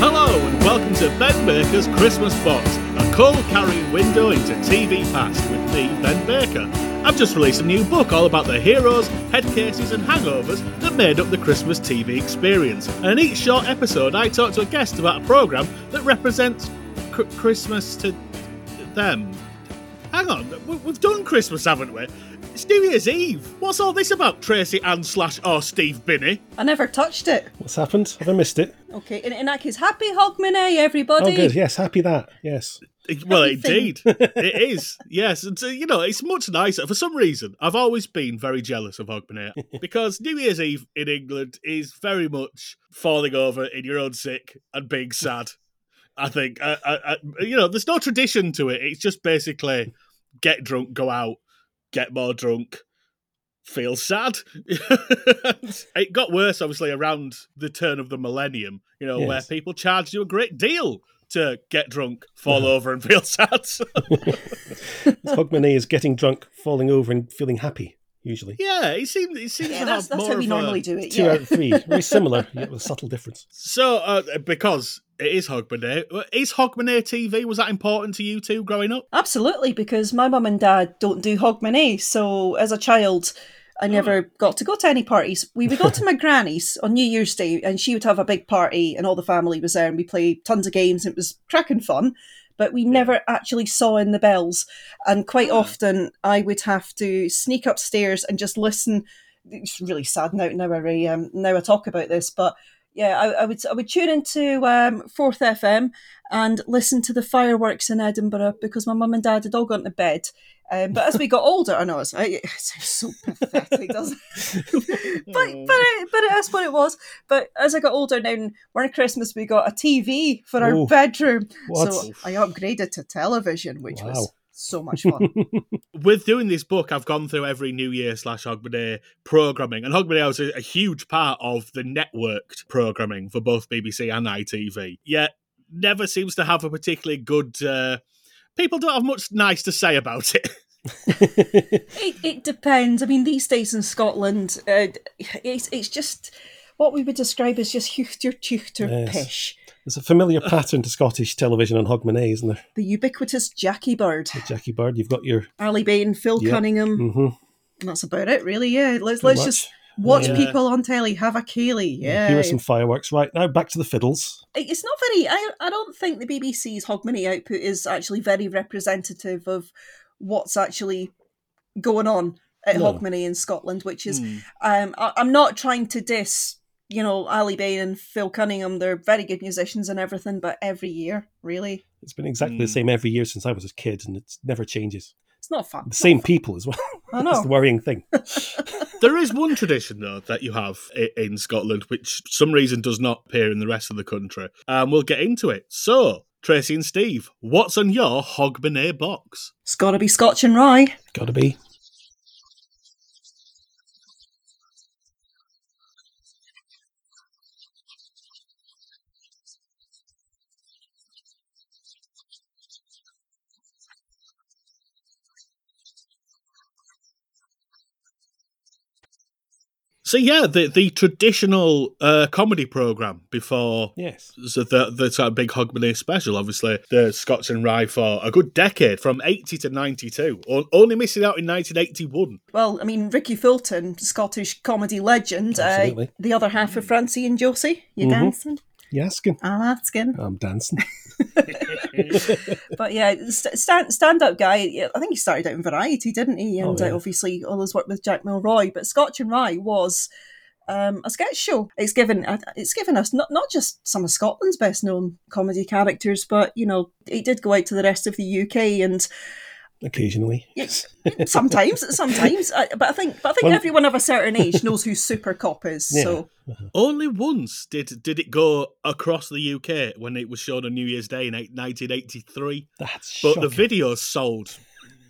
welcome to Ben Baker's Christmas Box, a cold carrying window into TV past with me, Ben Baker. I've just released a new book all about the heroes, headcases, and hangovers that made up the Christmas TV experience. And in each short episode, I talk to a guest about a programme that represents cr- Christmas to them. Hang on, we've done Christmas, haven't we? It's New Year's Eve. What's all this about, Tracey and slash or Steve Binnie? I never touched it. What's happened? Have I missed it? Okay, in, in that case, happy Hogmanay, everybody. Oh, good. Yes, happy that. Yes. Well, Everything. indeed, it is. Yes, and so, you know, it's much nicer. For some reason, I've always been very jealous of Hogmanay because New Year's Eve in England is very much falling over in your own sick and being sad. I think, I, I, I, you know, there's no tradition to it. It's just basically get drunk, go out, get more drunk, feel sad. it got worse, obviously, around the turn of the millennium, you know, where people charged you a great deal to get drunk, fall over, and feel sad. Hogmanay is getting drunk, falling over, and feeling happy, usually. yeah, it seems, it seems Yeah, to that's, have that's more how we of normally a... do it. Two yeah. out of three. Very similar, yet with a subtle difference. So, uh, because it is Hogmanay, is Hogmanay TV, was that important to you two growing up? Absolutely, because my mum and dad don't do Hogmanay. So as a child, I never got to go to any parties. We would go to my granny's on New Year's Day, and she would have a big party, and all the family was there, and we played tons of games. It was cracking fun. But we never actually saw in the bells. And quite often, I would have to sneak upstairs and just listen. It's really sad now. Now I um, now I talk about this, but yeah, I, I would I would tune into um, Forth FM and listen to the fireworks in Edinburgh because my mum and dad had all gone to bed. Um, but as we got older, I know it's, it sounds so pathetic, doesn't it? but but it, but it is what it was. But as I got older, now one Christmas we got a TV for our Oh, bedroom, what? so I upgraded to television, which was so much fun. With doing this book, I've gone through every New Year slash Hogmanay programming, and Hogmanay was a, a huge part of the networked programming for both BBC and ITV. Yet, never seems to have a particularly good. Uh, people don't have much nice to say about it. It, it depends. I mean, these days in Scotland, uh, it's it's just what we would describe as just huchter tuchter Yes. pish. There's a familiar pattern to Scottish television on Hogmanay, isn't there? The ubiquitous Jackie Bird, With Jackie Bird, you've got your. Aly Bain, Phil Yep. Cunningham. hmm And that's about it, really. Yeah, let's Pretty let's much. just watch Yeah. people on telly have a ceilidh. Yeah, Here are some fireworks. Right, now back to the fiddles. it's not very. I I don't think the BBC's Hogmanay output is actually very representative of what's actually going on at No. Hogmanay in Scotland, which is Hmm. Um, I, I'm not trying to diss, you know, Aly Bain and Phil Cunningham. They're very good musicians and everything, but every year, really, It's been exactly the Mm. same every year since I was a kid, and it never changes. It's not fun. The same people as well. I That's know. the worrying thing. There is one tradition, though, that you have in Scotland, which for some reason does not appear in the rest of the country. And we'll get into it. So, Tracey and Steve, what's on your Hogmanay box? It's got to be Scotch and Wry. Gotta be. So yeah, the the traditional uh, comedy program before Yes. so the the sort of big Hogmanay special, obviously the Scots and Wry for a good decade, from eighty to ninety two, only missing out in nineteen eighty one. Well, I mean, Rikki Fulton, Scottish comedy legend. Uh, the other half of Francie and Josie. You Mhm. dancing? You asking? I'm asking. I'm dancing. But yeah, stand stand up guy. I think he started out in Variety, didn't he? Oh, And yeah. uh, obviously all his work with Jack Milroy. But Scotch and Wry was um, a sketch show. It's given uh, it's given us not not just some of Scotland's best known comedy characters, but you know it did go out to the rest of the UK and Occasionally. Yes. sometimes sometimes. I, but I think but I think Well- everyone of a certain age knows who Super Cop is. Yeah. So uh-huh. Only once did did it go across the UK when it was shown on New Year's Day in nineteen eighty three. That's But the shocking. videos sold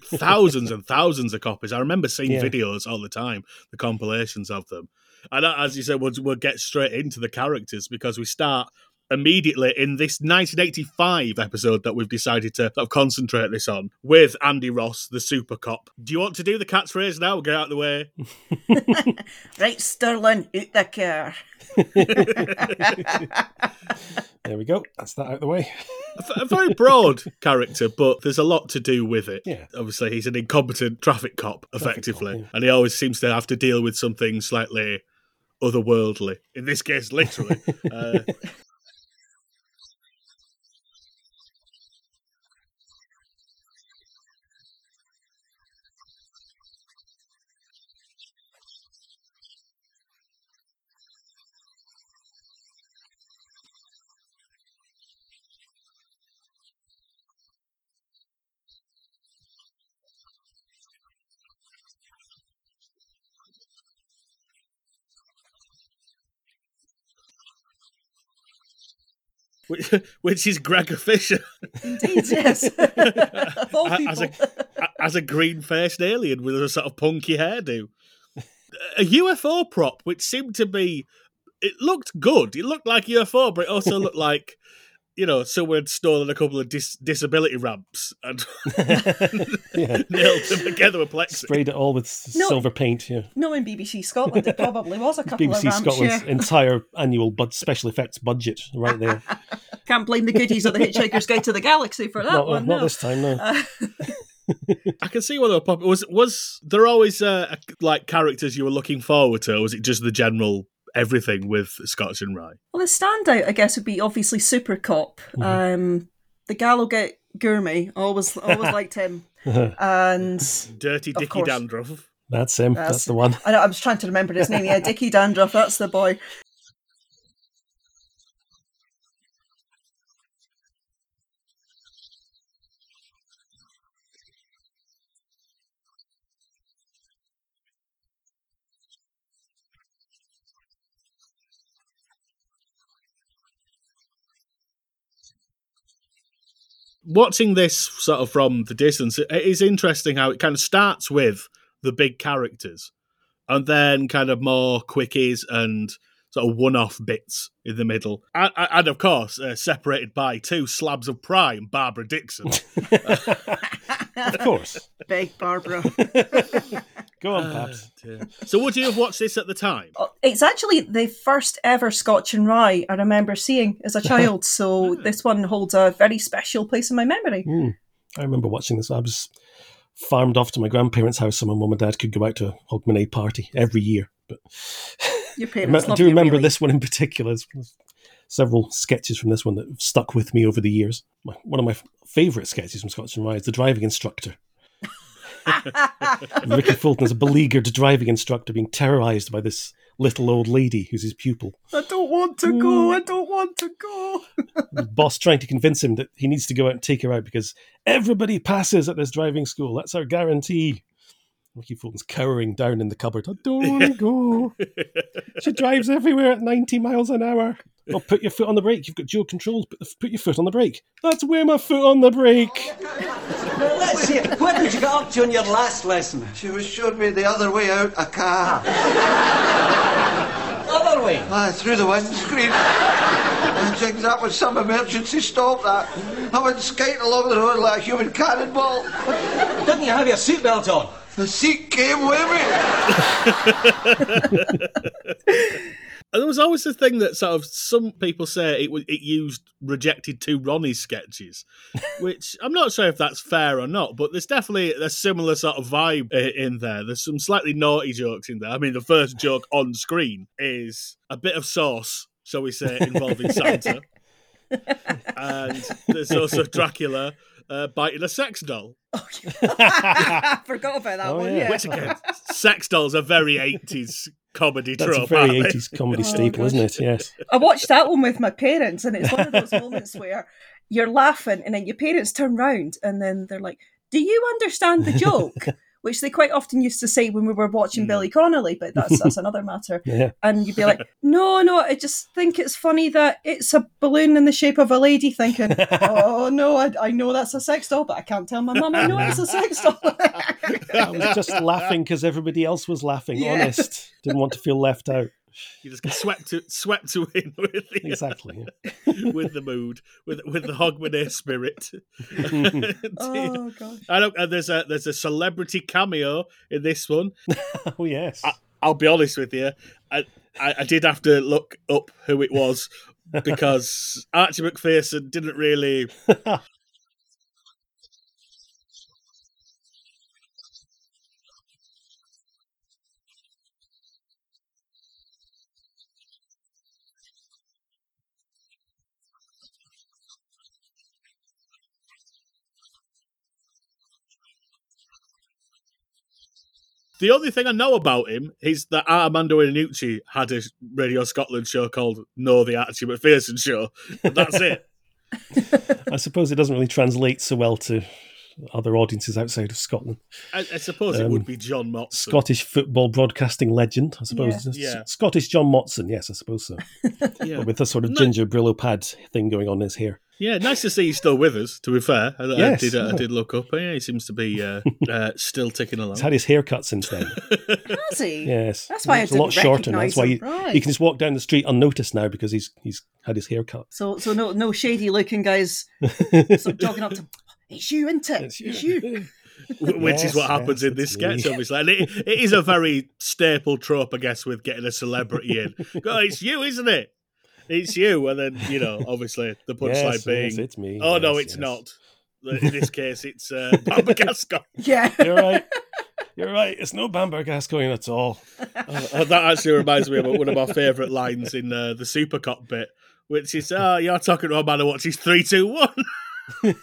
thousands and thousands of copies. I remember seeing Yeah. videos all the time, the compilations of them. And as you said, we'll, we'll get straight into the characters because we start immediately in this 1985 episode that we've decided to sort of concentrate this on with Andy Ross, the super cop. Do you want to do the catchphrase now? Get out of the way. right, Sterling, out the car. There we go. That's that out of the way. a very broad character, but there's a lot to do with it. Yeah. Obviously, he's an incompetent traffic cop, effectively, cop, yeah. and he always seems to have to deal with something slightly otherworldly. In this case, literally. uh, which, which is Gregor Fisher Indeed, yes. as a as a green faced alien with a sort of punky hairdo. A UFO prop, which seemed to be, it looked good. It looked like UFO, but it also looked like, you know, someone had stolen a couple of dis- disability ramps and Yeah. nailed them together with plexi. Sprayed it all with No. silver paint. Yeah. Knowing BBC Scotland, it probably was a couple of BBC ramps. Scotland's yeah. entire annual bud special effects budget right there. Can't blame the goodies of the Hitchhiker's Guide to the Galaxy for that not, one. not no. this time, no. Uh, I can see why they were popular. Was was there always uh, like characters you were looking forward to, or was it just the general everything with Scotch and Wry? well, the standout, I guess, would be obviously Super Cop. Mm-hmm. Um, the Gallowgate Gourmet. Always, always liked him. And Dirty Dicky course. Dandruff. That's him. That's- That's the one. I, know, I was trying to remember his name. Yeah, Dicky Dandruff. That's the boy. Watching this sort of from the distance, it is interesting how it kind of starts with the big characters and then kind of more quickies and sort of one-off bits in the middle, and, and of course uh, separated by two slabs of prime, Barbara Dickson. Of course. Big Barbara. Go on, Uh, Paps. so, would you have watched this at the time? Oh, It's actually the first ever Scotch and Wry I remember seeing as a child, so this one holds a very special place in my memory. Hmm. I remember watching this. I was farmed off to my grandparents' house so my mum and dad could go out to a Hogmanay party every year. But Your parents I love do you, remember really. this one in particular. There's several sketches from this one that have stuck with me over the years. My- One of my favourite sketches from Scotch and Wry is the driving instructor. Rikki Fulton is a beleaguered driving instructor being terrorised by this little old lady who's his pupil. I don't want to go. Mm. I don't want to go. Boss trying to convince him that he needs to go out and take her out because everybody passes at this driving school. That's our guarantee. Rikki Fulton's cowering down in the cupboard. I don't want to go. She drives everywhere at 90 miles an hour. Oh, put your foot on the brake. You've got dual controls. Put, the, put your foot on the brake. That's where my foot on the brake. Now, let's see, what did you get up to on your last lesson? She was showing me the other way out a car. Other way. Ah, through the windscreen. And things that was some emergency stop that. I went skating along the road like a human cannonball. Didn't you have your seatbelt on? The seat came with me. And there was always the thing that sort of some people say it wa- it used rejected two Ronnie sketches, which I'm not sure if that's fair or not, but there's definitely a similar sort of vibe in there. There's some slightly naughty jokes in there. I mean, the first joke on screen is a bit of sauce, shall we say, involving Santa, and there's also Dracula uh, biting a sex doll. I forgot about that Oh, one. yeah. Yeah. Which again, sex dolls are very 80s comedy That's a trope. very 80s comedy Oh, staple, isn't it? Yes. I watched that one with my parents, and it's one of those moments where you're laughing, and then your parents turn round, and then they're like, "Do you understand the joke?" Which they quite often used to say when we were watching Mm. Billy Connolly, but that's that's another matter. Yeah. And you'd be like, "No, no, I just think it's funny that it's a balloon in the shape of a lady." Thinking, "Oh no, I, I know that's a sex doll, but I can't tell my mum I know it's a sex doll." I was just laughing because everybody else was laughing, Yeah. honest. Didn't want to feel left out. You just get swept to, swept to in with the, Exactly. with the mood, with with the Hogmanay spirit. oh gosh. I don't. Uh, there's a there's a celebrity cameo in this one. oh, yes. I'll be honest with you. I, I, I did have to look up who it was, because Archie Macpherson didn't really. The only thing I know about him is that Armando Iannucci had a Radio Scotland show called No the Archie Macpherson Show. But that's it. I suppose it doesn't really translate so well to other audiences outside of Scotland. I, I suppose it Um, would be John Motson. Scottish football broadcasting legend, I suppose. Yeah. Yeah. Scottish John Motson, yes, I suppose so. yeah. With a sort of No- ginger Brillo pad thing going on in his hair. Yeah, nice to see he's still with us. To be fair, I, I did. uh, I did look up. Yeah, he seems to be uh, uh, still ticking along. He's had his haircut since then. Has he? Yes. That's why It's a lot shorter now. That's why you. Right. you can just walk down the street unnoticed now because he's he's had his haircut. So, so no, no shady looking guys sort of jogging up to. It's you, isn't it? It's It's, you." you. Wh- which is what happens yes, in this it's me. sketch, obviously. And it, it is a very staple trope, I guess, with getting a celebrity in. Go, it's you, isn't it? It's you. And then, you know, obviously the punchline Yes, being, yes, it's me. oh, no, it's yes. not. In this case, it's uh, Bamber Gascoigne. Yeah. You're right. You're right. It's no Bamber Gascoigne at all. Uh, that actually reminds me of one of my favourite lines in uh, the Super Cop bit, which is, oh, you're talking to a man who watches 3 2 1.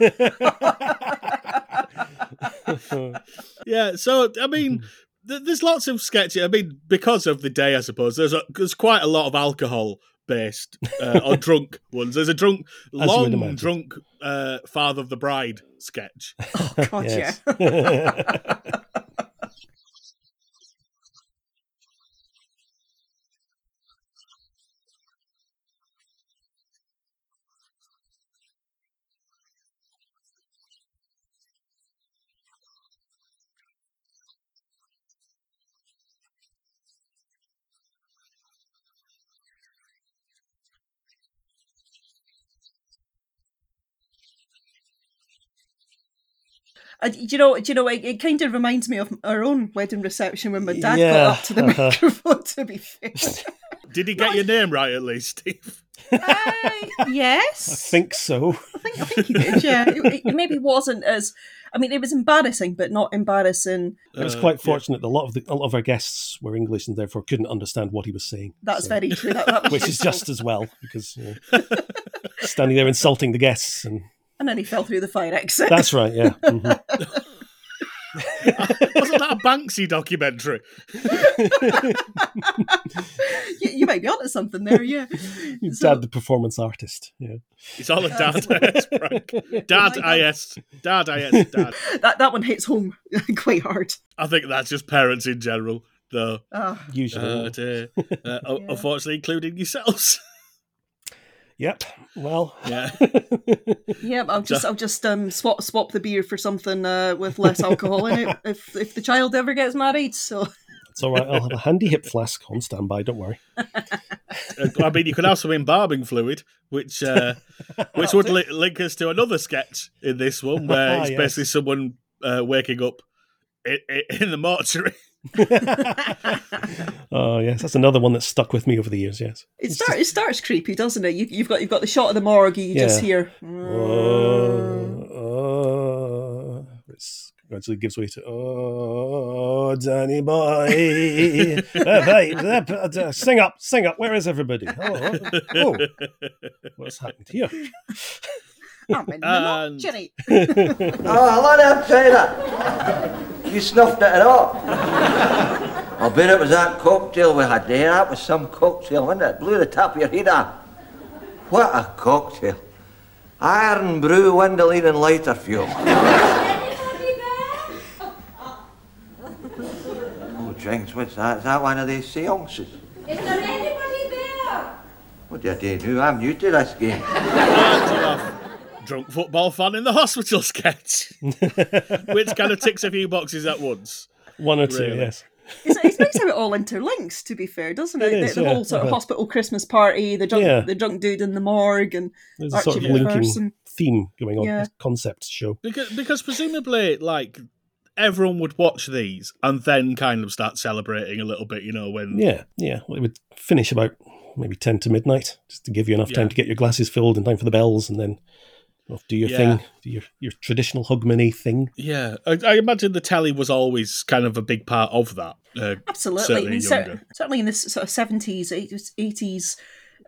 Yeah, so I mean, th- there's lots of sketchy. I mean, because of the day, I suppose there's a, there's quite a lot of alcohol based uh, or drunk ones. There's a drunk, you would long drunk uh, father of the bride sketch. Oh, God, Yes. yeah. Uh, do you know, do you know, it, it kind of reminds me of our own wedding reception when my dad Yeah, got up to the uh-huh. microphone. To be fair, Did he get your name right at least, Steve? uh, I yes, think so. I think, I think he did. Yeah, it, it maybe wasn't as. I mean, it was embarrassing, but not embarrassing. It was Uh, quite fortunate that a lot of the, a lot of our guests were English and therefore couldn't understand what he was saying. That's So- very true. That, that was which is just as well because you know, standing there insulting the guests and And then he fell through the fire exit. that's right. Yeah. Mhm. Wasn't that a Banksy documentary? you, you might be onto something there. Yeah. So- Dad, the performance artist. Yeah. It's all a dad IS prank. Dad IS. Dad IS. Dad. that that one hits home quite hard. I think that's just parents in general, though. Ah, Usually. Uh, uh, un- Unfortunately, including yourselves. Yep. Well. Yeah. yep. I'll just I'll just um swap swap the beer for something uh, with less alcohol in it if if the child ever gets married. So It's all right. I'll have a handy hip flask on standby. Don't worry. Uh, I mean, you could also have some embalming fluid, which uh, which would li- link us to another sketch in this one, where it's Yes. basically someone uh, waking up in, in the mortuary. Oh yes, that's another one that's stuck with me over the years. Yes. it starts it starts creepy, doesn't it? You, you've got you've got the shot of the morgue. You just hear. Oh, oh, it gradually gives way to oh, Danny boy, Uh, hey, uh, uh, sing up, sing up. Where is everybody? Oh, oh, what's happened here? I'm in the And- mortuary. Oh, hello there, Taylor. You snuffed it at all. I'll bet it was that cocktail we had there. That was some cocktail, wasn't it? Blew the top of your head off. What a cocktail. Iron brew, Windolene and lighter fuel. Oh, James, what's that? Is that one of these seances? Is there anybody there? What do you do? I'm new to this game. And you have drunk football fan in the hospital sketch, which kind of ticks a few boxes at once. One or two, yes. It's, it's nice how it all interlinks. To be fair, doesn't it? It the the yeah. whole sort of hospital Christmas party, the drunk Yeah. the drunk dude in the morgue, and There's a sort of linking Macpherson. theme going on. Yeah. this concept show. Because, because presumably, like, everyone would watch these and then kind of start celebrating a little bit, you know, when. Yeah, yeah. Well, it would finish about maybe 10 to midnight, just to give you enough Yeah. time to get your glasses filled in time for the bells and then off do your Yeah. thing, do your, your traditional hogmanay thing. Yeah, I, I imagine the telly was always kind of a big part of that. Uh, Absolutely. Certainly I mean, younger. cer- certainly in the sort of seventies, eighties,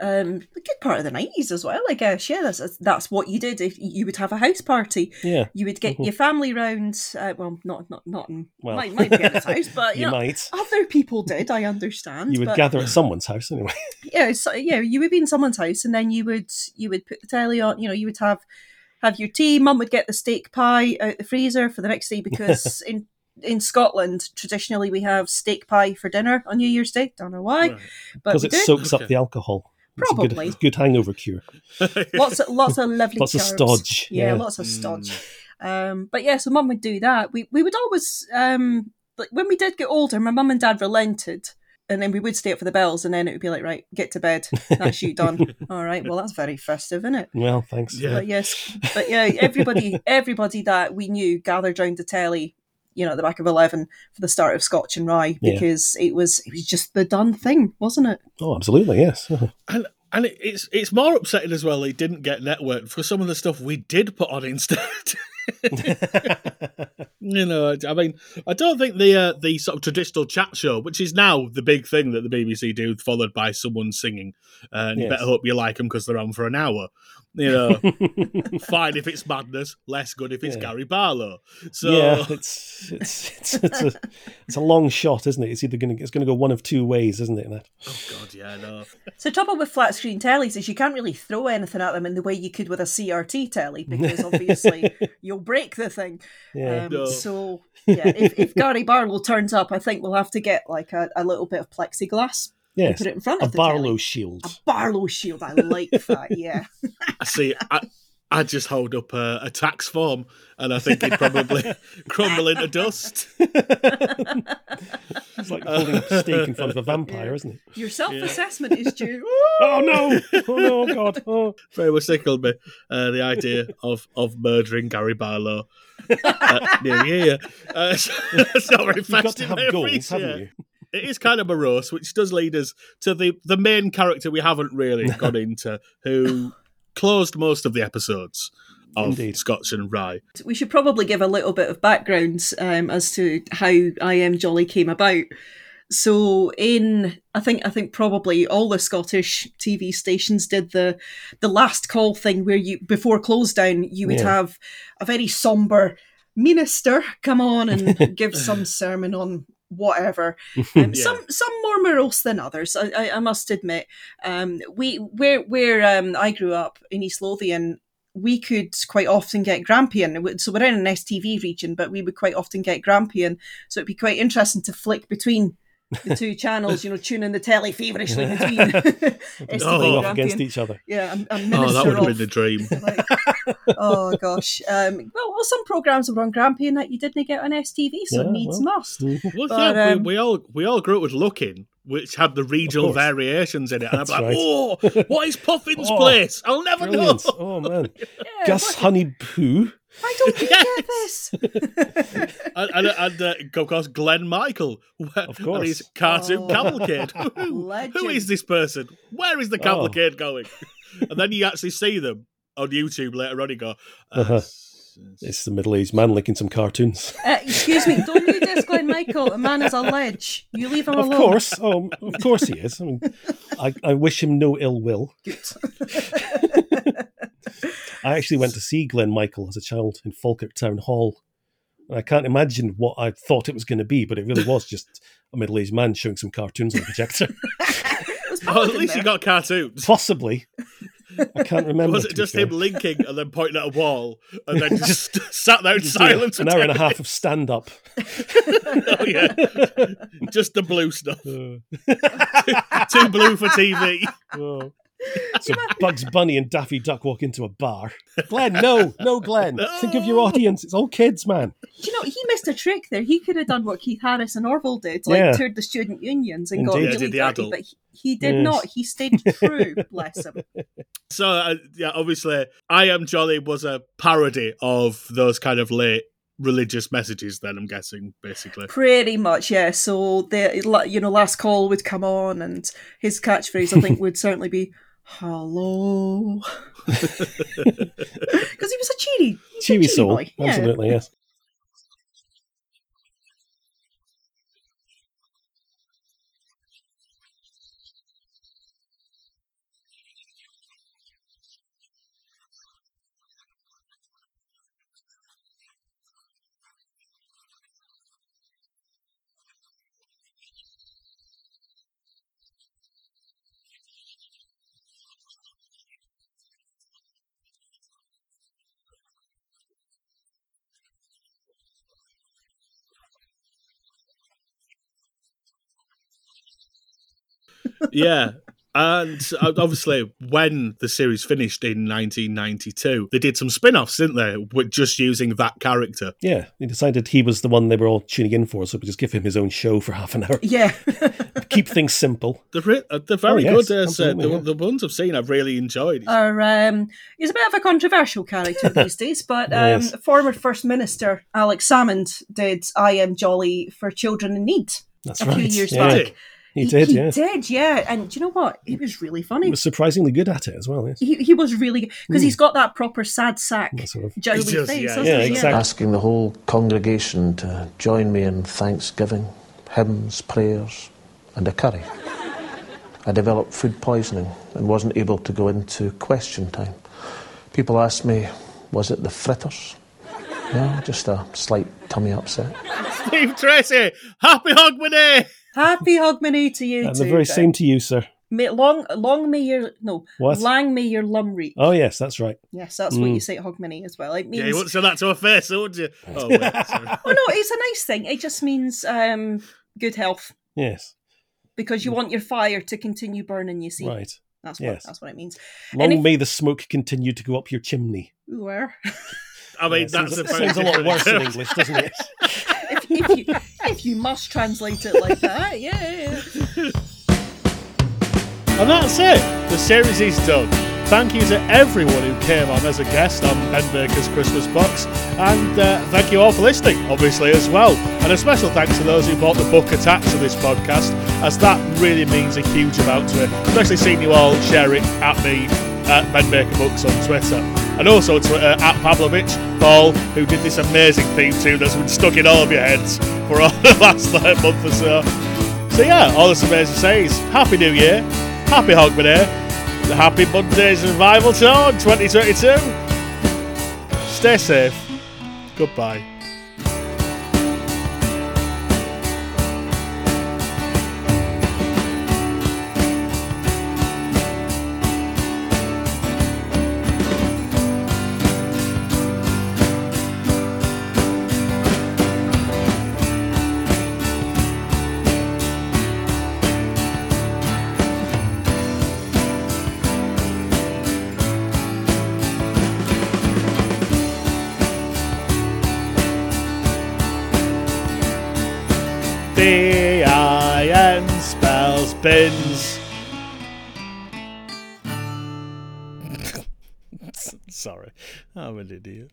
um, a good part of the nineties as well. I guess. Yeah, that's that's what you did. If you would have a house party, Yeah, you would get Mhm. your family round. Uh, well, not not not in Well, might, might be at his house, but you you know, might. other people did. I understand. You would but, gather at someone's house anyway. yeah, so, yeah, you would be in someone's house, and then you would you would put the telly on. You know, you would have have your tea. Mum would get the steak pie out the freezer for the next day because in in Scotland traditionally we have steak pie for dinner on New Year's Day. Don't know why, Right. but Because it do. soaks Okay. up the alcohol. Probably. good, good hangover cure. lots of lots of lovely Lots of stodge, Yeah, yeah. lots of stodge. Um, but yeah, so mum would do that. We we would always um, like when we did get older, my mum and dad relented. And then we would stay up for the bells, and then it would be like, right, get to bed. That's you done. All right. Well, that's very festive, isn't it? Well, thanks. Yeah. But yes, but yeah, everybody, everybody that we knew gathered round the telly, you know, at the back of eleven for the start of Scotch and Wry Yeah. because it was it was just the done thing, wasn't it? Oh, absolutely, yes. and and it- it's it's more upsetting as well. It didn't get networked for some of the stuff we did put on instead. you know, I mean, I don't think the uh, the sort of traditional chat show, which is now the big thing that the BBC do, followed by someone singing, uh, and you better hope you like them because they're on for an hour. You know, fine if it's madness, less good if it's Yeah. Gary Barlow. So yeah, it's it's it's it's a it's a long shot, isn't it? It's either going to it's going to go one of two ways, isn't it? That oh god, yeah, no, So the trouble with flat screen tellies is you can't really throw anything at them in the way you could with a CRT telly because obviously you'll break the thing. yeah, Um, No. So yeah, if, if Gary Barlow turns up, I think we'll have to get like a, a little bit of plexiglass and yes, put it in front a of the Barlow telly. shield. A Barlow shield. I like that. Yeah. I see. I, I just hold up a, a tax form, and I think it'd probably crumble into dust. It's like holding a steak in front of a vampire, isn't it? Your self-assessment is due. Oh no! Oh no! God! Oh. Very much tickled me uh, the idea of of murdering Gary Barlow. Uh, New Year. Uh, it's, it's not very You've got to have goals, haven't you? It is kind of morose, which does lead us to the the main character we haven't really gone into, who closed most of the episodes of Indeed. Scotch and Wry. we should probably give a little bit of background um, as to how I.M. Jolly came about. So in I think I think probably all the Scottish TV stations did the the last call thing where you before close down you would Yeah. have a very somber minister come on and give some sermon on whatever. Um, Yeah. Some some more morose than others. I, I, I must admit. Um, we where where um, I grew up in East Lothian, we could quite often get Grampian. So we're in an STV region, but we would quite often get Grampian. So it'd be quite interesting to flick between the two channels. You know, tuning the telly feverishly between STV Oh. Going off against each other. Yeah, and, and Oh, that would have been the dream. Like, oh gosh. Um, well, well, some programs were on Grampian that you didn't get on STV, so Yeah, needs well. must. Well, But, yeah, um, we, we all we all grew up with Looking, which had the regional variations in it, and I'm like, right. oh, what is Puffin's Oh, place? I'll never Brilliant! know. Oh man, Yeah, Gus Honeybun. Why don't you get this? and and, and uh, of course, Glen Michael, Of and course. his cartoon Oh. cavalcade. Who, who this person? Where is the Oh. cavalcade going? and then you actually see them on YouTube later on. You go, uh, Uh-huh. s- s- It's the middle-aged man licking some cartoons. Uh, excuse me, don't you do this, Glen Michael. A man is a ledge. You leave him alone. Of course, oh, of course he is. I mean, I, I wish him no ill will. I actually went to see Glen Michael as a child in Falkirk Town Hall. And I can't imagine what I thought it was going to be, but it really was just a middle-aged man showing some cartoons on the projector. It was Oh, at least there. you got cartoons. Possibly. I can't remember. Was it just fair. him linking and then pointing at a wall and then just sat there in Just doing silence? An hour and a half of stand-up. oh yeah, just the blue stuff. Uh. Too blue for TV. Oh. So Bugs Bunny and Daffy Duck walk into a bar. Glen, no, no, Glen. Think of your audience. It's all kids, man. Do you know, he missed a trick there. He could have done what Keith Harris and Orville did, like Yeah. toured the student unions and got Indeed. Yeah, really did the dirty, but he, he did Yes. not. He stayed true, bless him. So uh, yeah, obviously, I.M. Jolly was a parody of those kind of late religious messages. Then I'm guessing, basically. Pretty much, yeah. So the you know last call would come on, and his catchphrase I think would certainly be "Hello," because he was a cheery, Cheery soul. boy. Yeah. Absolutely, yes. Yeah. And uh, obviously, when the series finished in 1992, they did some spin offs, didn't they? With just using that character. Yeah, they decided he was the one they were all tuning in for, so we just give him his own show for half an hour. Yeah, Keep things simple. They're, re- uh, they're very Oh, yes, good. Uh, so the, yeah. the ones I've seen, I've really enjoyed. Our, um, he's a bit of a controversial character these days, but um, Yes. former First Minister Alex Salmond did "I.M. Jolly" for Children in Need That's a right. few years yeah. back. He did, yeah. he yeah. did, yeah. And do you know what? He was really funny. He was surprisingly good at it as well, yes. he, he was really good because hmm. he's got that proper sad sack That sort of- jolly He face. yeah. doesn't Yeah, exactly. asking the whole congregation to join me in thanksgiving, hymns, prayers, and a curry. I developed food poisoning and wasn't able to go into question time. People asked me, was it the fritters? No, just a slight tummy upset. Steve Tracey, happy Hogmanay! Happy Hogmanay to you And too. the very Ben. same to you, sir. May, long, long may your no, What? lang may your lum reach. Oh, yes, that's right. Yes, that's what Mm. you say at Hogmanay as well. It means Yeah, you wouldn't say that to her face, would you? Oh, wait, oh no, it's a nice thing. It just means um, good health Yes, because you want your fire to continue burning. You see, right. that's what Yes. that's what it means. Long if- may the smoke continue to go up your chimney. Where? I mean, Yeah, that's sounds, a very sounds a lot worse in English, doesn't it? if, you if you must translate it like that, yeah. And that's it. The series is done. Thank you to everyone who came on as a guest on Ben Baker's Christmas Box. And uh, thank you all for listening, obviously, as well. And a special thanks to those who bought the book attached to this podcast, as that really means a huge amount to me. Especially seeing you all share it at me at Ben Baker Books on Twitter. And also to uh, at Pavlovich Paul, who did this amazing theme tune that's been stuck in all of your heads for all the last like, month or so. So yeah, all that's amazing to say is Happy New Year, Happy Hogmanay, the Happy Monday's Revival Tour 2022. Stay safe. Goodbye. Spells. Sorry, I'm an idiot.